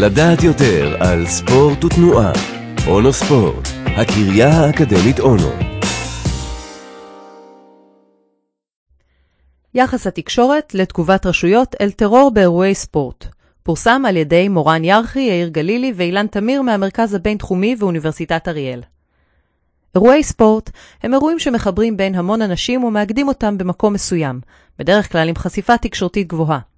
לדעת יותר על ספורט ותנועה. אונו ספורט, הקריה האקדמית אונו. יחס התקשורת לתגובת רשויות אל טרור באירועי ספורט. פורסם על ידי מורן ירחי, יאיר גלילי ואילן תמיר מהמרכז הבינתחומי ואוניברסיטת אריאל. אירועי ספורט הם אירועים שמחברים בין המון אנשים ומאגדים אותם במקום מסוים, בדרך כלל עם חשיפה תקשורתית גבוהה.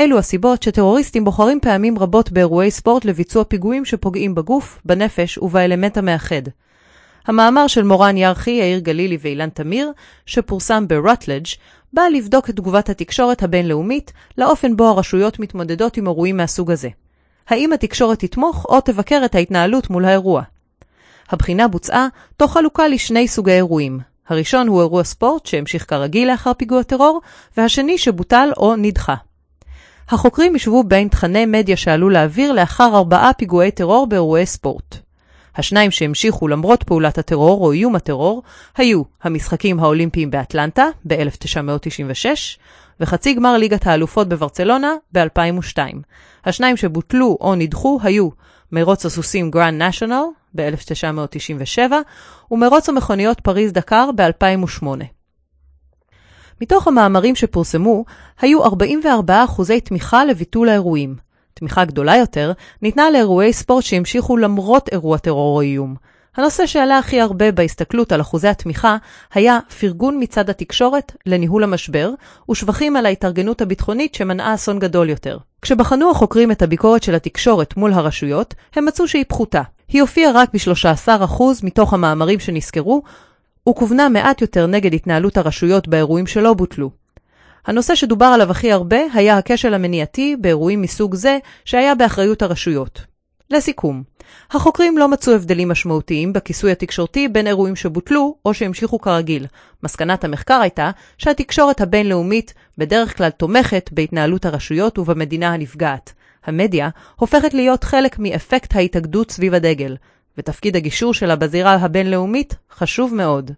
אלו הסיבות שטרוריסטים בוחרים פעמים רבות באירועי ספורט לביצוע פיגועים שפוגעים בגוף, בנפש ובאלמנט המאחד. המאמר של מורן ירחי, יאיר גלילי ואילן תמיר, שפורסם ב-Rutledge, בא לבדוק את תגובת התקשורת הבינלאומית לאופן בו הרשויות מתמודדות עם אירועים מהסוג הזה. האם התקשורת תתמוך או תבקר את ההתנהלות מול האירוע? הבחינה בוצעה תוך חלוקה לשני סוגי אירועים. הראשון הוא אירוע ספורט שהמשיך כרגיל לאחר פיגוע טרור, והשני שבוטל או נדחה. החוקרים השוו בין תכני מדיה שעלו לאוויר לאחר ארבעה פיגועי טרור באירועי ספורט. השניים שהמשיכו למרות פעולת הטרור או איום הטרור היו המשחקים האולימפיים באטלנטה ב-1996 וחצי גמר ליגת האלופות בברצלונה ב-2002. השניים שבוטלו או נדחו היו מרוץ הסוסים גרנד נשיונל ב-1997 ומרוץ המכוניות פריז דקר ב-2008. מתוך המאמרים שפורסמו, היו 44 אחוזי תמיכה לביטול האירועים. תמיכה גדולה יותר ניתנה לאירועי ספורט שהמשיכו למרות אירוע טרור או איום. הנושא שעלה הכי הרבה בהסתכלות על אחוזי התמיכה היה פרגון מצד התקשורת לניהול המשבר, ושבחים על ההתארגנות הביטחונית שמנעה אסון גדול יותר. כשבחנו החוקרים את הביקורת של התקשורת מול הרשויות, הם מצאו שהיא פחותה. היא הופיעה רק ב-13% מתוך המאמרים שנסקרו, וכוונה מעט יותר נגד התנהלות הרשויות באירועים שלא בוטלו. הנושא שדובר עליו הכי הרבה היה הכשל המניעתי באירועים מסוג זה שהיה באחריות הרשויות. לסיכום, החוקרים לא מצאו הבדלים משמעותיים בכיסוי התקשורתי בין אירועים שבוטלו או שהמשיכו כרגיל. מסקנת המחקר הייתה שהתקשורת הבינלאומית בדרך כלל תומכת בהתנהלות הרשויות ובמדינה הנפגעת. המדיה הופכת להיות חלק מאפקט ההתאגדות סביב הדגל, ותפקיד הגישור שלה בזירה הבינלאומית חשוב מאוד.